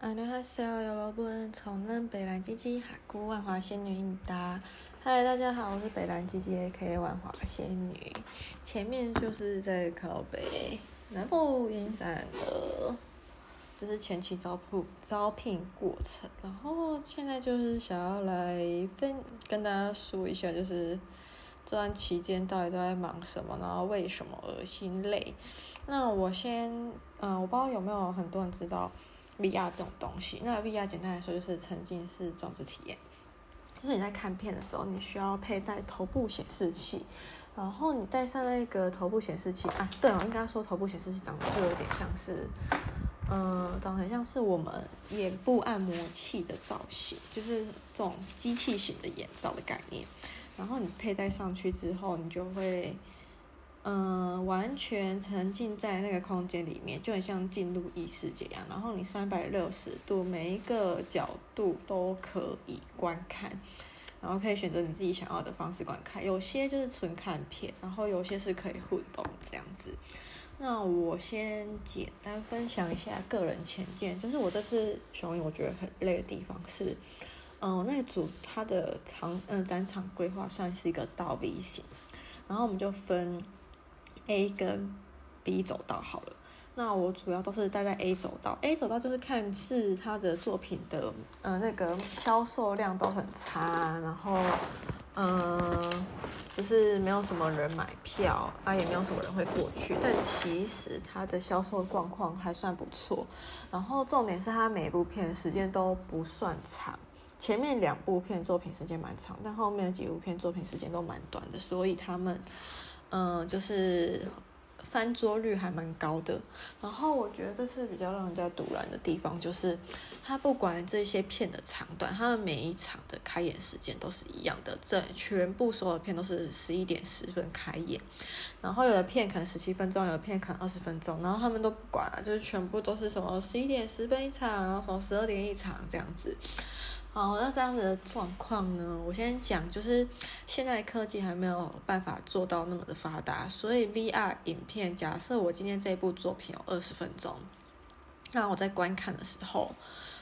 안녕하세요，여러분，저는北兰鸡鸡哈姑万华仙女应答。嗨，大家好，我是北兰鸡鸡 A.K.A 万华仙女。前面就是在靠北南部影展的，就是前期招铺招聘过程。然后现在就是想要来分跟大家说一下，就是这段期间到底都在忙什么，然后为什么恶心累。那我先，嗯、呃，我不知道有没有很多人知道。 VR 这种东西，那 VR 简单来说就是沉浸式装置体验。就是你在看片的时候，你需要佩戴头部显示器，然后你戴上那个头部显示器啊，对，我应该说头部显示器长得就有点像是，嗯、呃，长得很像是我们眼部按摩器的造型，就是这种机器型的眼罩的概念。然后你佩戴上去之后，你就会。嗯，完全沉浸在那个空间里面，就很像进入异世界一样。然后你三百六十度，每一个角度都可以观看，然后可以选择你自己想要的方式观看。有些就是纯看片，然后有些是可以互动这样子。那我先简单分享一下个人浅见，就是我这次雄影我觉得很累的地方是，嗯，那组它的场嗯展场规划算是一个倒 V 型，然后我们就分。A 跟 B 走道好了，那我主要都是待在 A 走道。A 走道就是看似他的作品的，呃，那个销售量都很差，然后，嗯、就是没有什么人买票，啊，也没有什么人会过去。但其实他的销售状况还算不错。然后重点是他每部片时间都不算长，前面两部片作品时间蛮长，但后面几部片作品时间都蛮短的，所以他们。嗯，就是翻桌率还蛮高的。然后我觉得这是比较让人家赌烂的地方，就是他不管这些片的长短，他们每一场的开演时间都是一样的，这全部所有的片都是十一点十分开演。然后有的片可能十七分钟，有的片可能二十分钟，然后他们都不管了，就是全部都是什么十一点十分一场，然后什么十二点一场这样子。好，那这样子的状况呢？我先讲，就是现在科技还没有办法做到那么的发达，所以 VR 影片，假设我今天这部作品有二十分钟，那我在观看的时候。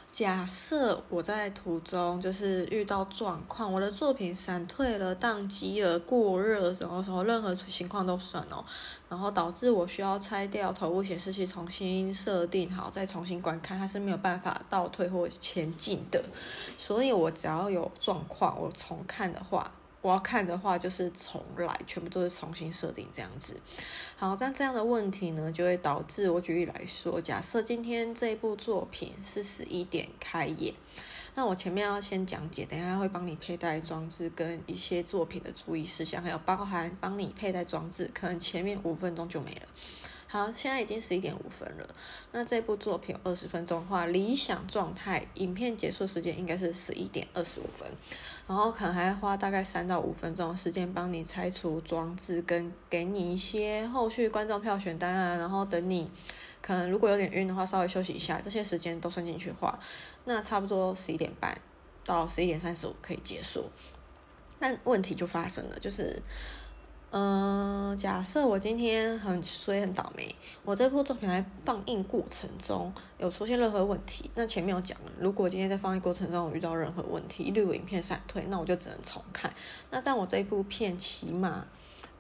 假设我在途中就是遇到状况，我的作品闪退了、宕机了、过热什么什么，任何情况都算哦。然后导致我需要拆掉头部显示器，重新设定好，再重新观看，它是没有办法倒退或前进的。所以我只要有状况，我重看的话。我要看的话，就是重来，全部都是重新设定这样子。好，但这样的问题呢，就会导致我举例来说，假设今天这部作品是十一点开演，那我前面要先讲解，等下会帮你佩戴装置跟一些作品的注意事项，还有包含帮你佩戴装置，可能前面五分钟就没了。好，现在已经十一点五分了。那这部作品二十分钟的话，理想状态，影片结束时间应该是十一点二十五分。然后可能还要花大概三到五分钟的时间帮你拆除装置，跟给你一些后续观众票选单啊。然后等你可能如果有点晕的话，稍微休息一下，这些时间都算进去的话，那差不多十一点半到十一点三十五可以结束。但问题就发生了，就是。嗯，假设我今天很衰很倒霉，我这部作品在放映过程中有出现任何问题，那前面有讲了，如果今天在放映过程中我遇到任何问题，例如影片闪退，那我就只能重看。那在我这一部片起码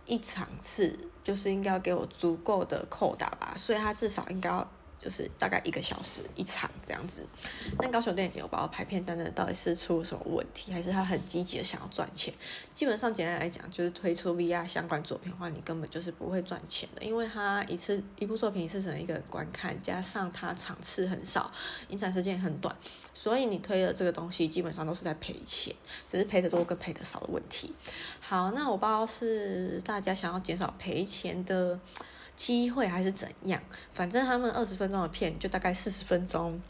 一场次就是应该要给我足够的扣打吧，所以它至少应该要。就是大概一个小时一场这样子，但高雄电影节有把我排片单的到底是出了什么问题，还是他很积极的想要赚钱？基本上简单来讲，就是推出 VR 相关作品的话，你根本就是不会赚钱的，因为他一次一部作品一次只能一个人观看，加上他场次很少，影展时间也很短，所以你推的这个东西基本上都是在赔钱，只是赔得多跟赔得少的问题。好，那我不知道是大家想要减少赔钱的。机会还是怎样？反正他们二十分钟的片就大概四十分钟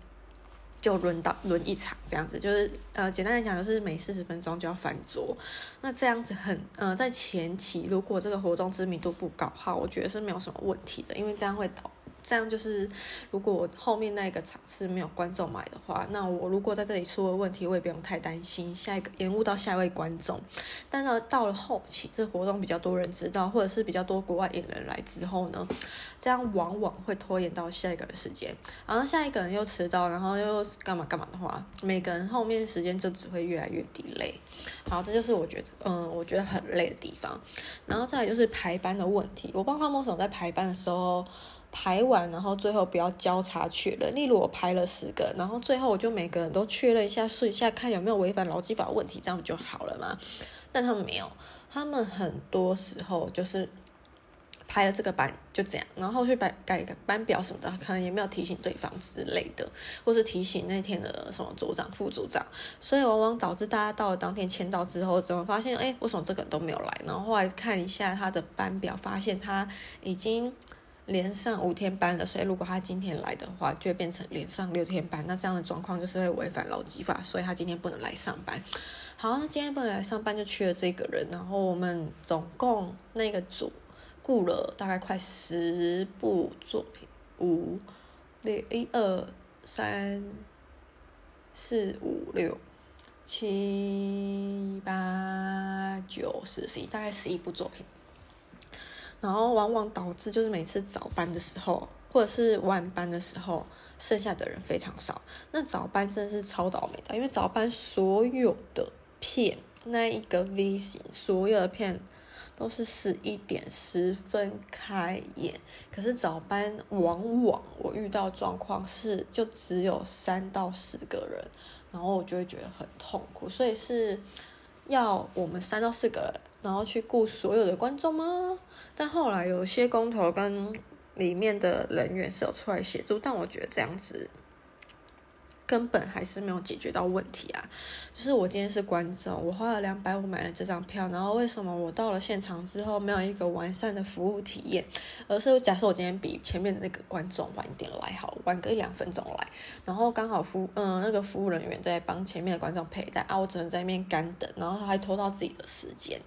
就轮到轮一场这样子，就是呃简单来讲就是每四十分钟就要翻桌。那这样子很呃在前期如果这个活动知名度不高的话，我觉得是没有什么问题的，因为这样会导这样就是如果我后面那个场次没有观众买的话，那我如果在这里出了问题，我也不用太担心下一个延误到下一位观众。但呢，到了后期这活动比较多人知道，或者是比较多国外艺人来之后呢，这样往往会拖延到下一个人时间，然后下一个人又迟到，然后又干嘛干嘛的话，每个人后面时间就只会越来越 delay。好，这就是我觉得，嗯，我觉得很累的地方。然后再来就是排班的问题，我帮花梦总在排班的时候排完，然后最后不要交叉确认。例如我排了十个，然后最后我就每个人都确认一下，试一下看有没有违反劳基法问题，这样不就好了嘛？但他们没有，他们很多时候就是。排了这个班就这样，然后去改改个班表什么的，可能也没有提醒对方之类的，或是提醒那天的什么组长、副组长，所以往往导致大家到了当天签到之后，怎么发现，哎，为什么这个人都没有来？然后后来看一下他的班表，发现他已经连上五天班了，所以如果他今天来的话，就会变成连上六天班，那这样的状况就是会违反劳基法，所以他今天不能来上班。好，那今天不能来上班就缺了这个人，然后我们总共那个组。雇了大概快十部作品，五六一二三四五六七八九十十一，大概十一部作品。然后往往导致就是每次早班的时候，或者是晚班的时候，剩下的人非常少。那早班真的是超倒霉的，因为早班所有的片，那一个 V 型，所有的片。都是十一点十分开演，可是早班往往我遇到状况是就只有三到四个人，然后我就会觉得很痛苦，所以是要我们三到四个人，然后去雇所有的观众吗？但后来有些工头跟里面的人员是有出来协助，但我觉得这样子。根本还是没有解决到问题啊！就是我今天是观众，我花了两百五买了这张票，然后为什么我到了现场之后没有一个完善的服务体验？而是假设我今天比前面的那个观众晚一点来，好，晚个一两分钟来，然后刚好服嗯那个服务人员在帮前面的观众配带啊，我只能在那边干等，然后他还拖到自己的时间，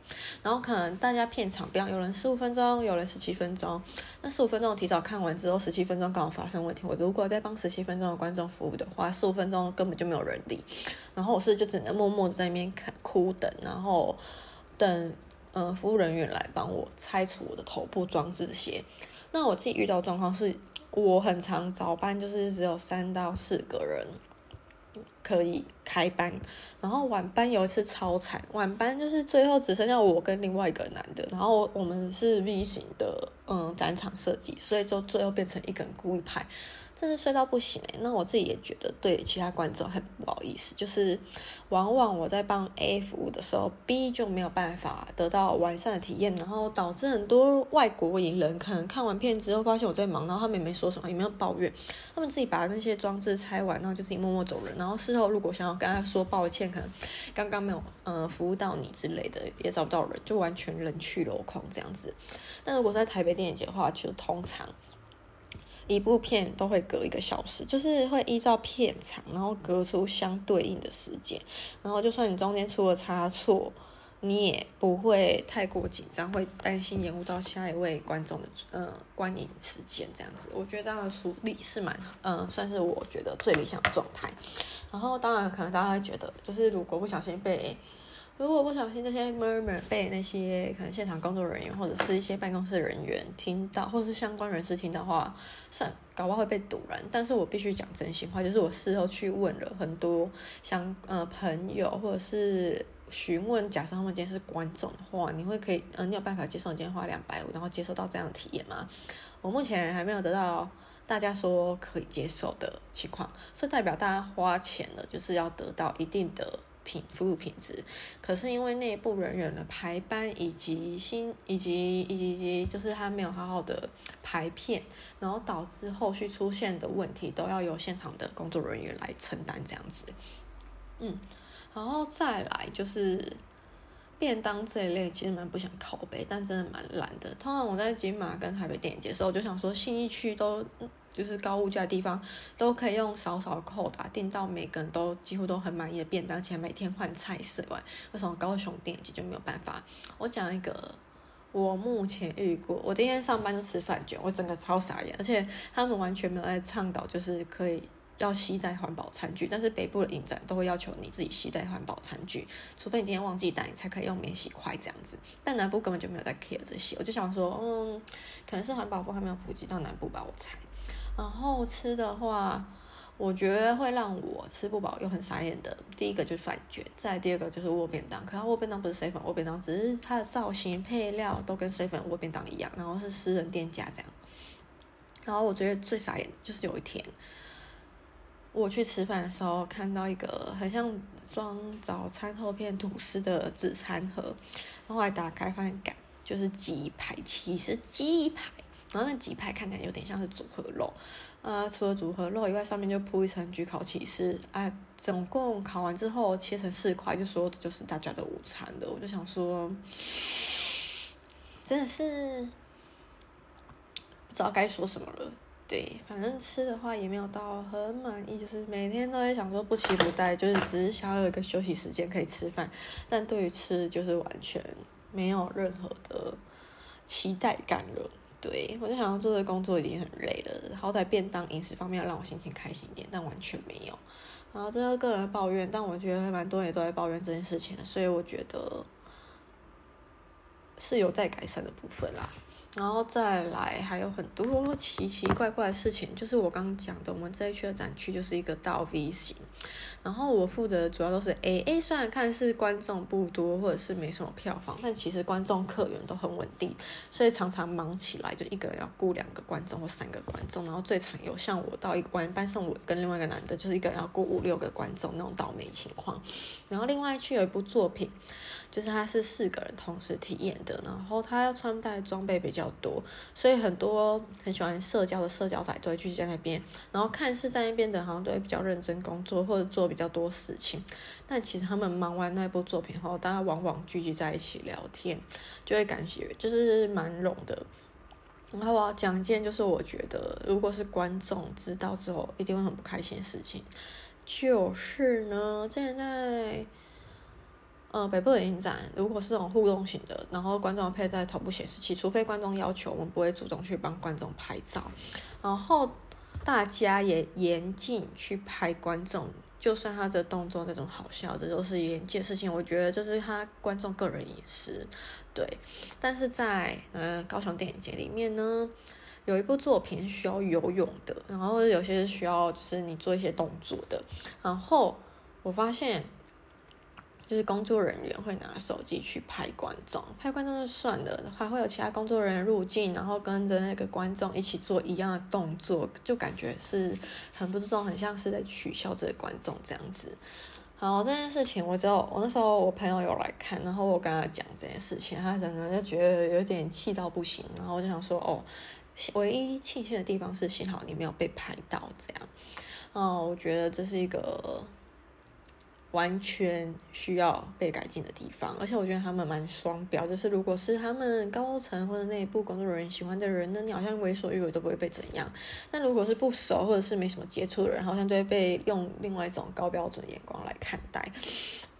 然后可能大家片场，比方有人十五分钟，有人十七分钟，那十五分钟提早看完之后，十七分钟刚好发生问题，我如果在帮十七分钟的观众服务的话，五分钟根本就没有人理，然后我是就只能默默在那边看哭等，然后等呃服务人员来帮我拆除我的头部装置这些。那我自己遇到状况是，我很常早班就是只有三到四个人可以开班，然后晚班有一次超惨，晚班就是最后只剩下我跟另外一个男的，然后我们是 V 型的嗯展场设计，所以就最后变成一个人孤一排。真是睡到不行哎，那我自己也觉得对其他观众很不好意思，就是往往我在帮 A 服务的时候，B 就没有办法得到完善的体验，然后导致很多外国影人可能看完片之后发现我在忙，然后他们也没说什么，也没有抱怨，他们自己把那些装置拆完，然后就自己默默走人，然后事后如果想要跟他说抱歉，可能刚刚没有呃服务到你之类的，也找不到人，就完全人去楼空这样子。但如果在台北电影节的话，就通常。一部片都会隔一个小时，就是会依照片长，然后隔出相对应的时间，然后就算你中间出了差错，你也不会太过紧张，会担心延误到下一位观众的嗯、呃、观影时间这样子。我觉得这样的处理是蛮嗯、算是我觉得最理想的状态。然后当然可能大家会觉得，就是如果不小心被。如果不小心这些 murmur 被那些可能现场工作人员或者是一些办公室人员听到，或是相关人士听到的话，算搞不好会被堵拦。但是我必须讲真心话，就是我事后去问了很多相呃朋友，或者是询问，假设他们今天是观众的话，你会可以呃，你有办法接受你今天花两百五，然后接受到这样的体验吗？我目前还没有得到大家说可以接受的情况，所以代表大家花钱了，就是要得到一定的。品服务品质，可是因为内部人员的排班以及新以及以及以及就是他没有好好的排片，然后导致后续出现的问题都要由现场的工作人员来承担这样子。嗯，然后再来就是便当这一类，其实蛮不想靠北，但真的蛮懒的。通常我在金马跟台北电影节的时候，我就想说信义区都。就是高物价的地方，都可以用少少扣打订到每个人都几乎都很满意的便当，而且每天换菜色。为什么高雄电影就没有办法？我讲一个我目前遇过，我第一天上班就吃饭卷，我整个超傻眼，而且他们完全没有在倡导，就是可以要携带环保餐具，但是北部的影展都会要求你自己携带环保餐具，除非你今天忘记带，你才可以用免洗筷这样子。但南部根本就没有在 care 这些，我就想说，嗯，可能是环保部还没有普及到南部吧，我猜。然后吃的话。我觉得会让我吃不饱又很傻眼的，第一个就是饭卷，再第二个就是窝便当。可是窝便当不是 seven 窝便当，只是它的造型配料都跟 seven 窝便当一样，然后是私人店家这样。然后我觉得最傻眼的就是有一天我去吃饭的时候，看到一个很像装早餐厚片吐司的纸餐盒，然后来打开发现，就是鸡排，其实鸡排。然后那几排看起来有点像是组合肉，呃，除了组合肉以外，上面就铺一层焗烤起司，啊，总共烤完之后切成四块，就说这就是大家的午餐的。我就想说，真的是不知道该说什么了。对，反正吃的话也没有到很满意，就是每天都在想说不期不待，就是只是想要有一个休息时间可以吃饭，但对于吃就是完全没有任何的期待感了。对，我就想要做的工作已经很累了，好歹便当饮食方面要让我心情开心一点，但完全没有。然后这个个人抱怨，但我觉得蛮多人也都在抱怨这件事情，所以我觉得是有待改善的部分啦。然后再来还有很多奇奇怪怪的事情，就是我刚刚讲的，我们这一区的展区就是一个倒 V 型，然后我负责的主要都是 A，A 虽然看是观众不多或者是没什么票房，但其实观众客源都很稳定，所以常常忙起来就一个人要顾两个观众或三个观众，然后最常有像我到一个班班上我跟另外一个男的，就是一个人要顾五六个观众那种倒霉情况。然后另外去有一部作品，就是他是四个人同时体验的，然后他要穿戴装备比较。多，所以很多很喜欢社交的社交仔都会聚集在那边，然后看似在那边的好像都会比较认真工作或者做比较多事情，但其实他们忙完那部作品后，大家往往聚集在一起聊天，就会感觉就是蛮融的。然后我要讲一件，就是我觉得如果是观众知道之后一定会很不开心的事情，就是呢，现在。呃，北部的影展如果是这种互动型的，然后观众佩戴头部显示器，除非观众要求，我们不会主动去帮观众拍照。然后大家也严禁去拍观众，就算他的动作这种好笑，这都是严禁的事情。我觉得这是他观众个人隐私，对。但是在呃高雄电影节里面呢，有一部作品需要游泳的，然后有些是需要就是你做一些动作的，然后我发现。就是工作人员会拿手机去拍观众，拍观众就算了，还会有其他工作人员入镜，然后跟着那个观众一起做一样的动作，就感觉是很不注重，很像是在取笑这个观众这样子。好，这件事情我知道，我那时候我朋友有来看，然后我跟他讲这件事情，他整个就觉得有点气到不行，然后我就想说，哦，唯一庆幸的地方是幸好你没有被拍到这样。哦，我觉得这是一个。完全需要被改进的地方，而且我觉得他们蛮双标，就是如果是他们高层或者内部工作人员喜欢的人呢，你好像为所欲为都不会被怎样；但如果是不熟或者是没什么接触的人，好像就会被用另外一种高标准眼光来看待。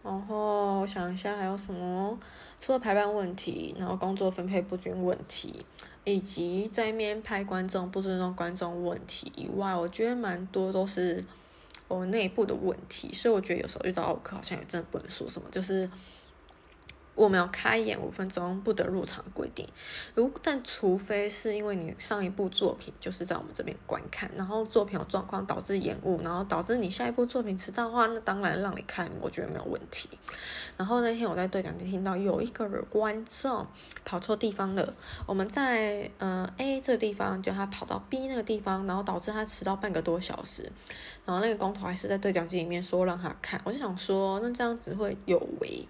然后想一下还有什么，除了排班问题，然后工作分配不均问题，以及在面拍观众不尊重观众问题以外，我觉得蛮多都是。我们内部的问题，所以我觉得有时候遇到奥克好像也真的不能说什么，就是。我们要开演五分钟不得入场规定，如但除非是因为你上一部作品就是在我们这边观看，然后作品有状况导致延误，然后导致你下一部作品迟到的话，那当然让你看，我觉得没有问题。然后那天我在对讲机听到有一个人观众跑错地方了，我们在呃 A 这个地方，就他跑到 B 那个地方，然后导致他迟到半个多小时，然后那个工头还是在对讲机里面说让他看，我就想说，那这样子会有违。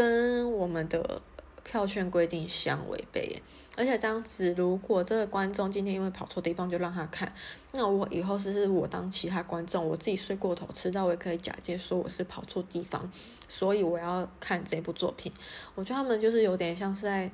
跟我们的票券规定相违背耶，而且这样子，如果这个观众今天因为跑错地方就让他看，那我以后是是我当其他观众，我自己睡过头迟到，我也可以假借说我是跑错地方，所以我要看这部作品。我觉得他们就是有点像是在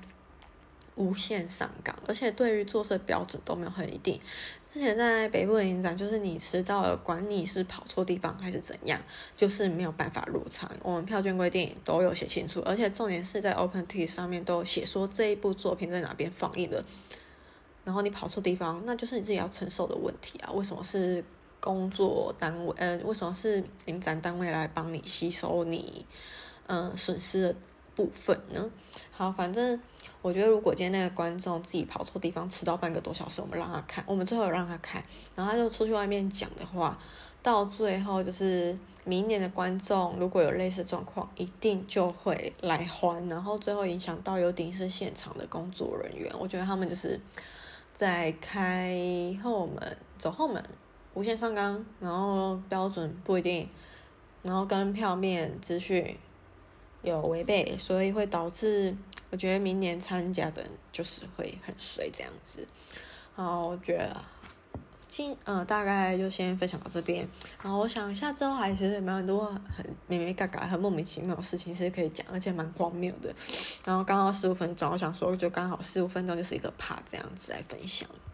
无限上岗，而且对于做事标准都没有很一定。之前在北部的影展，就是你迟到了，管你是跑错地方还是怎样，就是没有办法入场。我们票券规定都有写清楚，而且重点是在 Open T 上面都写说这一部作品在哪边放映的。然后你跑错地方，那就是你自己要承受的问题啊！为什么是工作单位？呃，为什么是影展单位来帮你吸收你嗯、呃、损失的部分呢？好，反正。我觉得如果今天那个观众自己跑错地方，迟到半个多小时，我们让他看，我们最后让他看，然后他就出去外面讲的话，到最后就是明年的观众如果有类似状况，一定就会来还，然后最后影响到有顶是现场的工作人员，我觉得他们就是在开后门走后门，无限上纲，然后标准不一定，然后跟票面资讯有违背，所以会导致。我觉得明年参加的人就是会很衰这样子，然后我觉得今呃大概就先分享到这边，然后我想一下之后还其实也蛮很多很咩咩嘎嘎很莫名其妙的事情是可以讲，而且蛮荒谬的，然后刚好十五分钟，我想说就刚好十五分钟就是一个 part 这样子来分享。